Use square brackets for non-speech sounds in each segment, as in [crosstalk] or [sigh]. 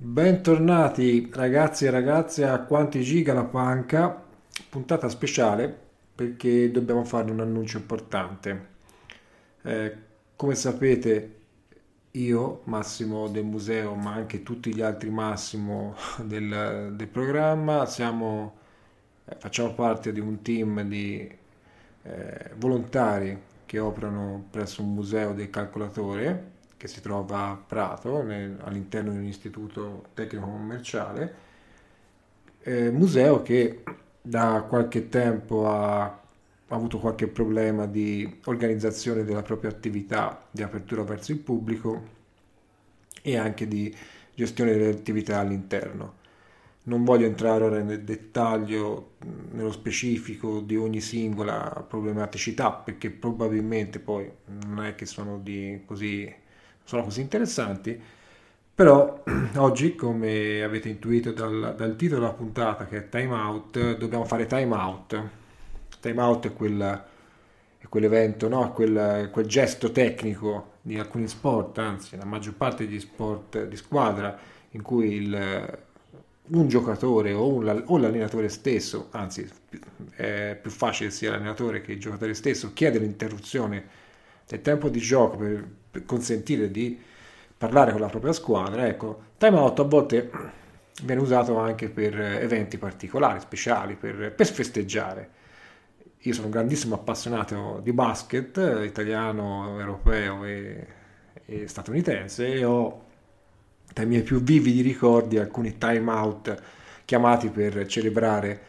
Bentornati ragazzi e ragazze a Quanti Giga la Panca, puntata speciale perché dobbiamo fare un annuncio importante. Eh, come sapete io, Massimo del museo, ma anche tutti gli altri Massimo [laughs] del, del programma, siamo, eh, facciamo parte di un team di eh, volontari che operano presso un museo del calcolatore che si trova a Prato, nel, all'interno di un istituto tecnico commerciale, eh, museo che da qualche tempo ha, ha, avuto qualche problema di organizzazione della propria attività di apertura verso il pubblico e anche di gestione delle attività all'interno. Non voglio entrare ora nel dettaglio, nello specifico di ogni singola problematicità, perché probabilmente poi non è che sono di così sono così interessanti. Però [clears throat] oggi, come avete intuito dal, dal, titolo della puntata che è Time Out, dobbiamo fare Time Out. Time Out è, quel, è quell'evento, no? quel, quel, gesto tecnico di alcuni sport, anzi la maggior parte degli sport di squadra, in cui il, un giocatore o, un, o, l'allenatore stesso, anzi è più facile sia l'allenatore che il giocatore stesso, chiede l'interruzione del tempo di gioco per consentire di parlare con la propria squadra, ecco, timeout a volte viene usato anche per eventi particolari, speciali, per, per festeggiare. Io sono un grandissimo appassionato di basket, italiano, europeo e, e statunitense, e ho tra i miei più vividi ricordi alcuni timeout chiamati per celebrare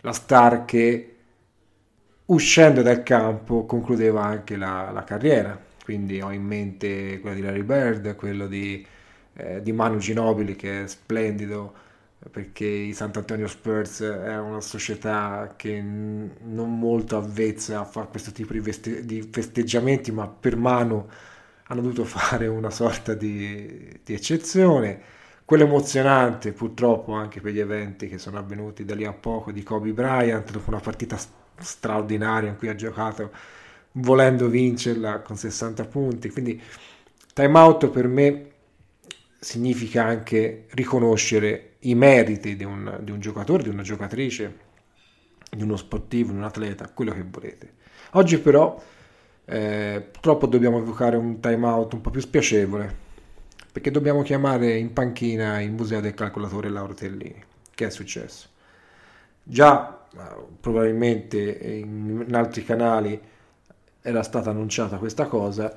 la star che uscendo dal campo concludeva anche la, la carriera quindi ho in mente quello di Larry Bird, quello di, eh, di Manu Ginobili che è splendido perché i Sant'Antonio Spurs è una società che non molto avvezza a fare questo tipo di, veste- di, festeggiamenti, ma per Manu hanno dovuto fare una sorta di, di eccezione. Quello emozionante, purtroppo, anche per gli eventi che sono avvenuti da lì a poco di Kobe Bryant, dopo una partita straordinaria in cui ha giocato volendo vincerla con 60 punti. Quindi time out per me significa anche riconoscere i meriti di un, di un giocatore, di una giocatrice, di uno sportivo, di un atleta, quello che volete. Oggi però eh, purtroppo dobbiamo evocare un time out un po' più spiacevole perché dobbiamo chiamare in panchina il museo del calcolatore Lauro Tellini. Che è successo? Già eh, probabilmente in, in altri canali era stata annunciata questa cosa,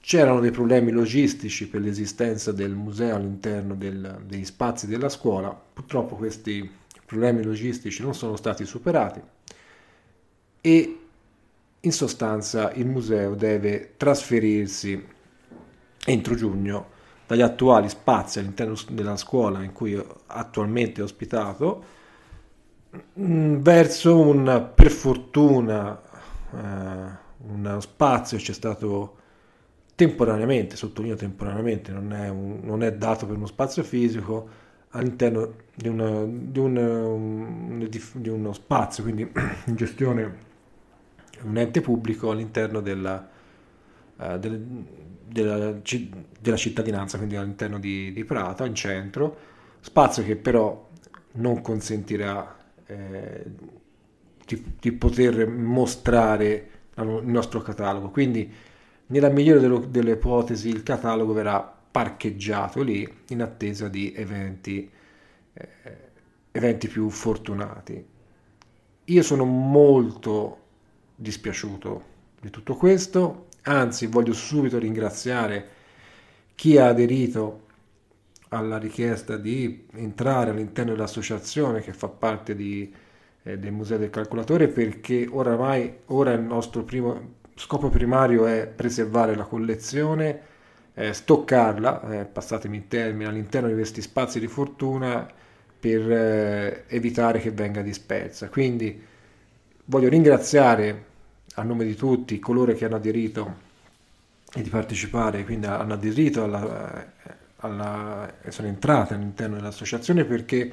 c'erano dei problemi logistici per l'esistenza del museo all'interno del, degli spazi della scuola, purtroppo questi problemi logistici non sono stati superati e in sostanza il museo deve trasferirsi entro giugno dagli attuali spazi all'interno della scuola in cui attualmente è ospitato mm, verso un per fortuna uno spazio c'è stato temporaneamente, sottolineo temporaneamente, non è, un, non è dato per uno spazio fisico all'interno di, una, di, un, di uno spazio, quindi [clears throat] in gestione un ente pubblico all'interno della, uh, del, della, della, cittadinanza, quindi all'interno di, di, Prato, in centro, spazio che però non consentirà eh, di, di poter mostrare il nostro catalogo. Quindi, nella migliore delle, delle ipotesi, il catalogo verrà parcheggiato lì in attesa di eventi, eh, eventi più fortunati. Io sono molto dispiaciuto di tutto questo, anzi voglio subito ringraziare chi ha aderito alla richiesta di entrare all'interno dell'associazione che fa parte di del Museo del Calcolatore perché oramai ora il nostro primo scopo primario è preservare la collezione, eh, stoccarla, eh, passatemi il termine, all'interno di questi spazi di fortuna per eh, evitare che venga dispersa. Quindi voglio ringraziare a nome di tutti coloro che hanno aderito e di partecipare, quindi hanno aderito alla, alla, sono entrate all'interno dell'associazione perché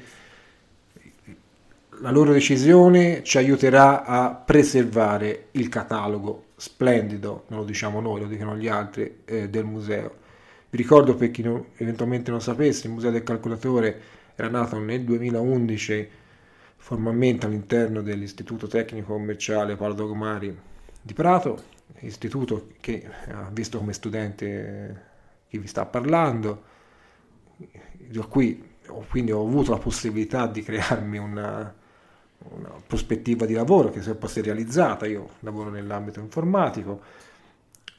la loro decisione ci aiuterà a preservare il catalogo splendido, non lo diciamo noi, lo dicono gli altri, eh, del museo. Vi ricordo per chi non, eventualmente non sapesse, il Museo del Calcolatore era nato nel 2011 formalmente all'interno dell'Istituto Tecnico Commerciale Paolo Dogomari di Prato, istituto che ha visto come studente chi vi sta parlando, da qui quindi ho avuto la possibilità di crearmi una, una prospettiva di lavoro che si è poi realizzata, io lavoro nell'ambito informatico,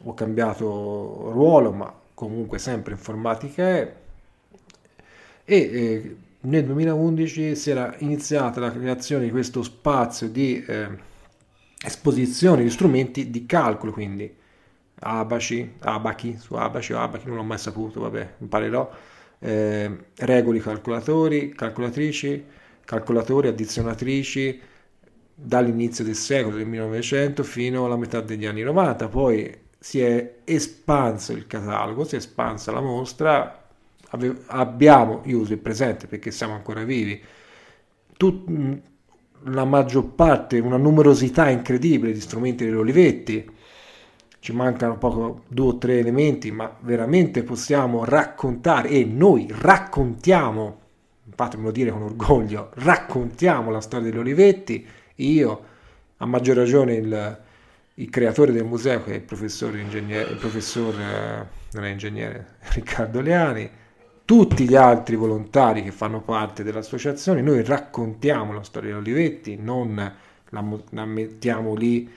ho cambiato ruolo ma comunque sempre informatica è. E eh, nel 2011 si era iniziata la creazione di questo spazio di eh, esposizione di strumenti di calcolo, quindi abaci, abachi, su abaci o abachi, non l'ho mai saputo, vabbè, imparerò, eh, regoli calcolatori, calcolatrici, calcolatori, addizionatrici, dall'inizio del secolo, del 1900, fino alla metà degli anni 90, poi si è espanso il catalogo, si è espansa la mostra, ave- abbiamo, io uso il presente perché siamo ancora vivi, tut- la maggior parte, una numerosità incredibile di strumenti dell'Olivetti, ci mancano poco due o tre elementi, ma veramente possiamo raccontare e noi raccontiamo, fatemelo dire con orgoglio, raccontiamo la storia degli Olivetti, io a maggior ragione il, il creatore del museo che è il professor, il professor eh, non è ingegnere, [laughs] Riccardo Leani, tutti gli altri volontari che fanno parte dell'associazione, noi raccontiamo la storia di Olivetti, non la, la mettiamo lì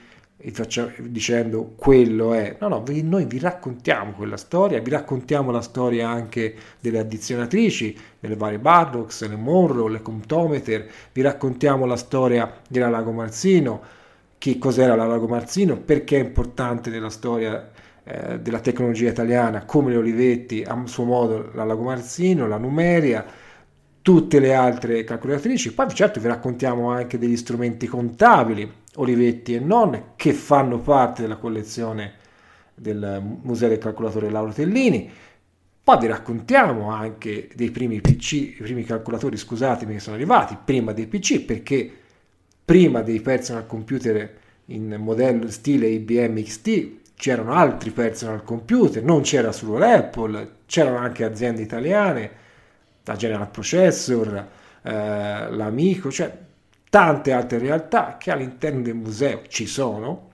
facciamo, dicendo quello è, no, no, vi, noi vi raccontiamo quella storia, vi raccontiamo la storia anche delle addizionatrici, delle varie Barrocks, le Monroe, le Comptometer, vi raccontiamo la storia della Lago Marzino, che cos'era la Lago Marzino, perché è importante nella storia eh, della tecnologia italiana, come le Olivetti, a suo modo la Lago Marzino, la Numeria, tutte le altre calcolatrici. Poi certo vi raccontiamo anche degli strumenti contabili, Olivetti e non, che fanno parte della collezione del Museo del Calcolatore Lauro Tellini. Poi vi raccontiamo anche dei primi PC, i primi calcolatori, scusatemi, che sono arrivati prima dei PC, perché prima dei personal computer in modello stile IBM XT c'erano altri personal computer, non c'era solo l'Apple, c'erano anche aziende italiane, la General Processor, eh, l'Amico, cioè tante altre realtà che all'interno del museo ci sono,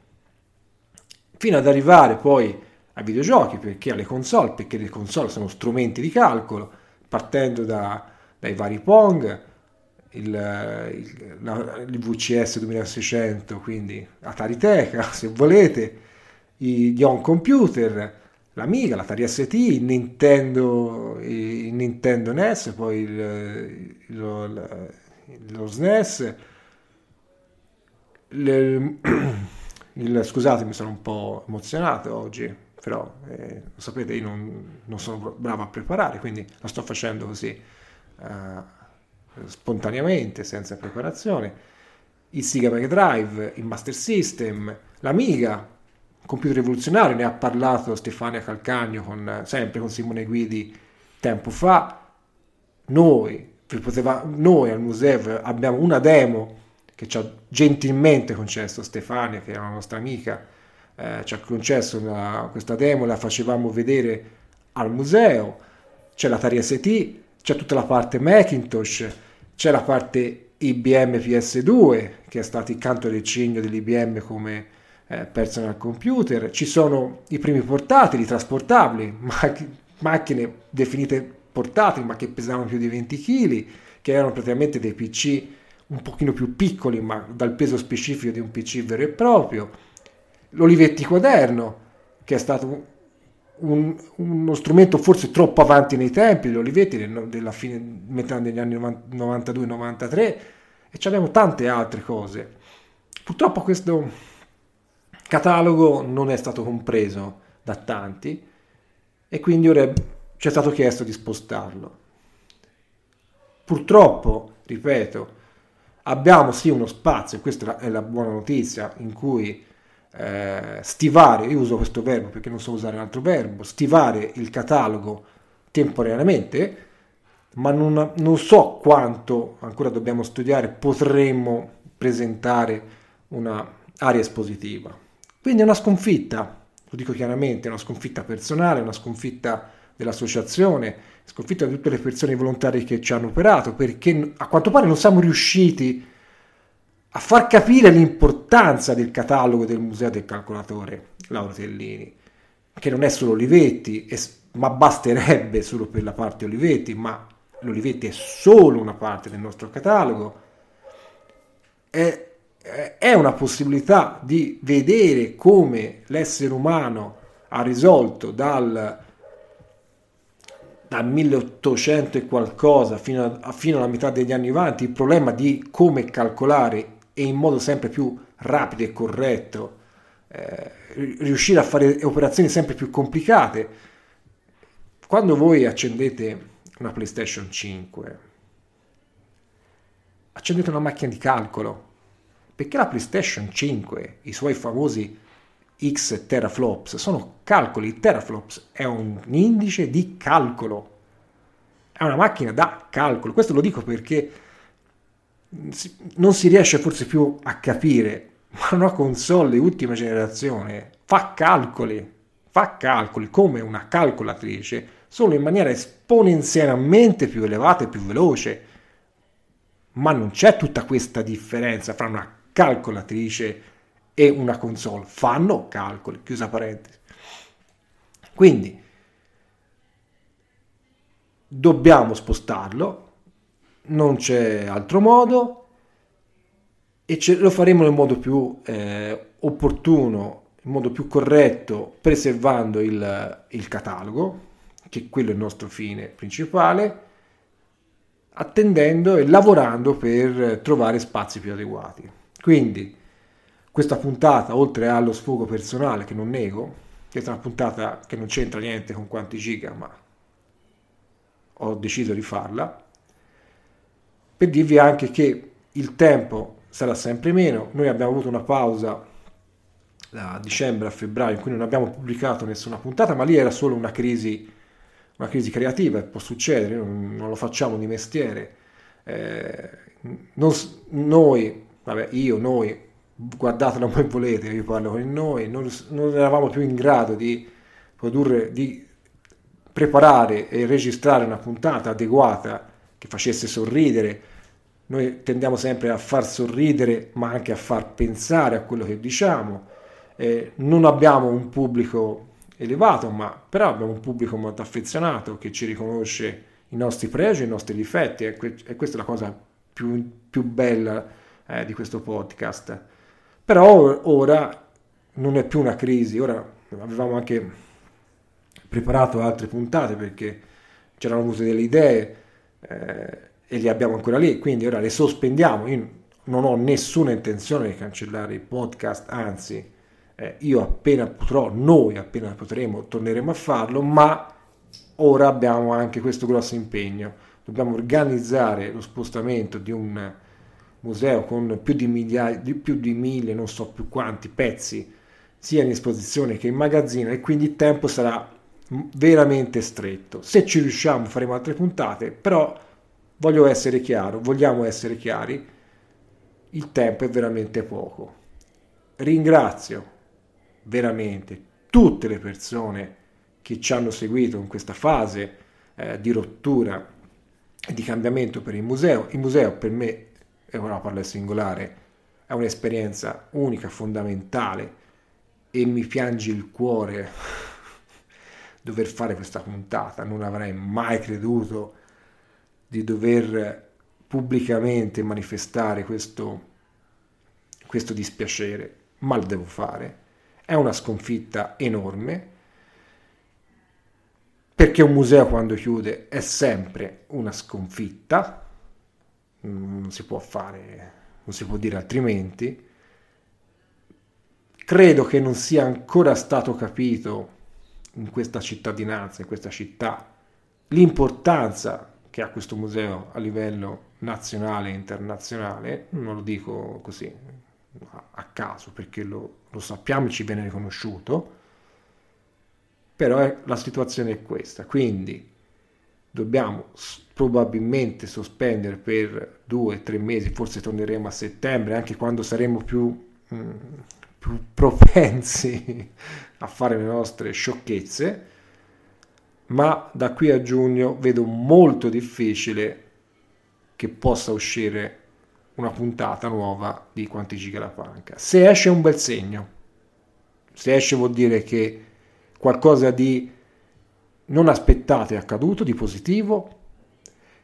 fino ad arrivare poi ai videogiochi, perché alle console, perché le console sono strumenti di calcolo, partendo da, dai vari Pong, il, il, la, il, VCS 2600, quindi Atari Teca, [laughs] se volete, gli home computer, l'Amiga, l'Atari ST, il Nintendo, il Nintendo NES, poi il, lo SNES, il, [clears throat] il, scusate, sono un po' emozionato oggi, però eh, lo sapete, io non, non, sono bravo a preparare, quindi la sto facendo così uh, spontaneamente, senza preparazione. Il Sega Mega Drive, il Master System, l'Amiga, computer rivoluzionario, ne ha parlato Stefania Calcagno con, sempre con Simone Guidi tempo fa. Noi, poteva, noi al museo abbiamo una demo che ci ha gentilmente concesso Stefania, che è una nostra amica, eh, ci ha concesso una, questa demo, la facevamo vedere al museo, c'è la Tari ST, c'è tutta la parte Macintosh, c'è la parte IBM PS2, che è stato il canto del cigno dell'IBM come eh, personal computer, ci sono i primi portatili trasportabili, [laughs] mac- macchine definite portatili ma che pesavano più di 20 kg, che erano praticamente dei PC un pochino più piccoli, ma dal peso specifico di un PC vero e proprio. L'Olivetti Quaderno, che è stato un, uno strumento forse troppo avanti nei tempi, l'Olivetti della fine, metà degli anni 92-93, e abbiamo tante altre cose. Purtroppo questo catalogo non è stato compreso da tanti e quindi ora ci è stato chiesto di spostarlo. Purtroppo, ripeto, abbiamo sì uno spazio, questa è la buona notizia, in cui eh, stivare, io uso questo verbo perché non so usare un altro verbo, stivare il catalogo temporaneamente, ma non, non so quanto ancora dobbiamo studiare, potremmo presentare un'area espositiva. Quindi è una sconfitta, lo dico chiaramente, è una sconfitta personale, una sconfitta dell'associazione, sconfitta di tutte le persone volontarie che ci hanno operato, perché a quanto pare non siamo riusciti a far capire l'importanza del catalogo del Museo del Calcolatore Lauro Tellini, che non è solo Olivetti, ma basterebbe solo per la parte Olivetti, ma l'Olivetti è solo una parte del nostro catalogo. È, è una possibilità di vedere come l'essere umano ha risolto dal, dal 1800 e qualcosa fino, a, fino alla metà degli anni 90 il problema di come calcolare e in modo sempre più rapido e corretto eh, riuscire a fare operazioni sempre più complicate. Quando voi accendete una PlayStation 5, accendete una macchina di calcolo, perché la PlayStation 5, i suoi famosi X teraflops, sono calcoli. Teraflops è un indice di calcolo, è una macchina da calcolo. Questo lo dico perché non si riesce forse più a capire, ma una console di ultima generazione fa calcoli, fa calcoli come una calcolatrice, solo in maniera esponenzialmente più elevata e più veloce. Ma non c'è tutta questa differenza fra una calcolatrice e una console. Fanno calcoli, chiusa parentesi. Quindi dobbiamo spostarlo non c'è altro modo e ce, lo faremo nel modo più eh, opportuno, in modo più corretto, preservando il, il catalogo, che quello è il nostro fine principale, attendendo e lavorando per trovare spazi più adeguati. Quindi questa puntata, oltre allo sfogo personale che non nego, questa è una puntata che non c'entra niente con quanti giga, ma ho deciso di farla, per dirvi anche che il tempo sarà sempre meno. Noi abbiamo avuto una pausa da dicembre a febbraio in cui non abbiamo pubblicato nessuna puntata, ma lì era solo una crisi, una crisi creativa, può succedere, non, non lo facciamo di mestiere. Eh, non, noi, vabbè, io, noi, guardatela come volete, vi parlo con noi, non, non eravamo più in grado di produrre, di preparare e registrare una puntata adeguata che facesse sorridere noi tendiamo sempre a far sorridere, ma anche a far pensare a quello che diciamo. Eh, non abbiamo un pubblico elevato, ma però abbiamo un pubblico molto affezionato che ci riconosce i nostri pregi e i nostri difetti, e, que- questa è la cosa più, più bella eh, di questo podcast. Però ora non è più una crisi, ora avevamo anche preparato altre puntate perché c'erano avute delle idee. Eh, e li abbiamo ancora lì, quindi ora le sospendiamo. Io non ho nessuna intenzione di cancellare i podcast, anzi, eh, io appena potrò, noi appena potremo, torneremo a farlo, ma ora abbiamo anche questo grosso impegno. Dobbiamo organizzare lo spostamento di un museo con più di migliaia, di più di mille, non so più quanti pezzi, sia in esposizione che in magazzino, e quindi il tempo sarà veramente stretto. Se ci riusciamo faremo altre puntate, però voglio essere chiaro, vogliamo essere chiari, il tempo è veramente poco. Ringrazio veramente tutte le persone che ci hanno seguito in questa fase eh, di rottura e di cambiamento per il museo. Il museo per me, ora parlo al singolare, è un'esperienza unica, fondamentale e mi piange il cuore [laughs] dover fare questa puntata. Non avrei mai creduto di dover pubblicamente manifestare questo, questo dispiacere, ma lo devo fare. È una sconfitta enorme, perché un museo quando chiude è sempre una sconfitta, non si può fare, non si può dire altrimenti. Credo che non sia ancora stato capito in questa cittadinanza, in questa città, l'importanza che ha questo museo a livello nazionale e internazionale, non lo dico così a caso perché lo, lo sappiamo e ci viene riconosciuto, però è, la situazione è questa, quindi dobbiamo probabilmente sospendere per due o tre mesi, forse torneremo a settembre, anche quando saremo più, mm, più [laughs] propensi a fare le nostre sciocchezze, ma da qui a giugno vedo molto difficile che possa uscire una puntata nuova di Quanti Giga la Panca. Se esce un bel segno, se esce vuol dire che qualcosa di non aspettato è accaduto, di positivo,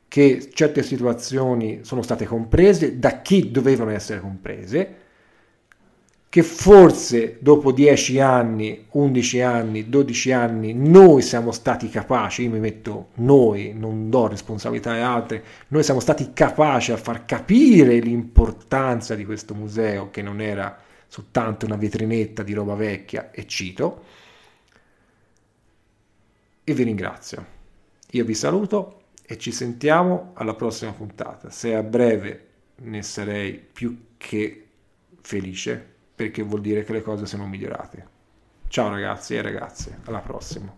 che certe situazioni sono state comprese da chi dovevano essere comprese, che forse dopo 10 anni, 11 anni, 12 anni noi siamo stati capaci, io mi metto noi, non do responsabilità a altri, noi siamo stati capaci a far capire l'importanza di questo museo che non era soltanto una vetrinetta di roba vecchia e cito e vi ringrazio. Io vi saluto e ci sentiamo alla prossima puntata. Se a breve ne sarei più che felice perché vuol dire che le cose sono migliorate. Ciao ragazzi e ragazze, alla prossima.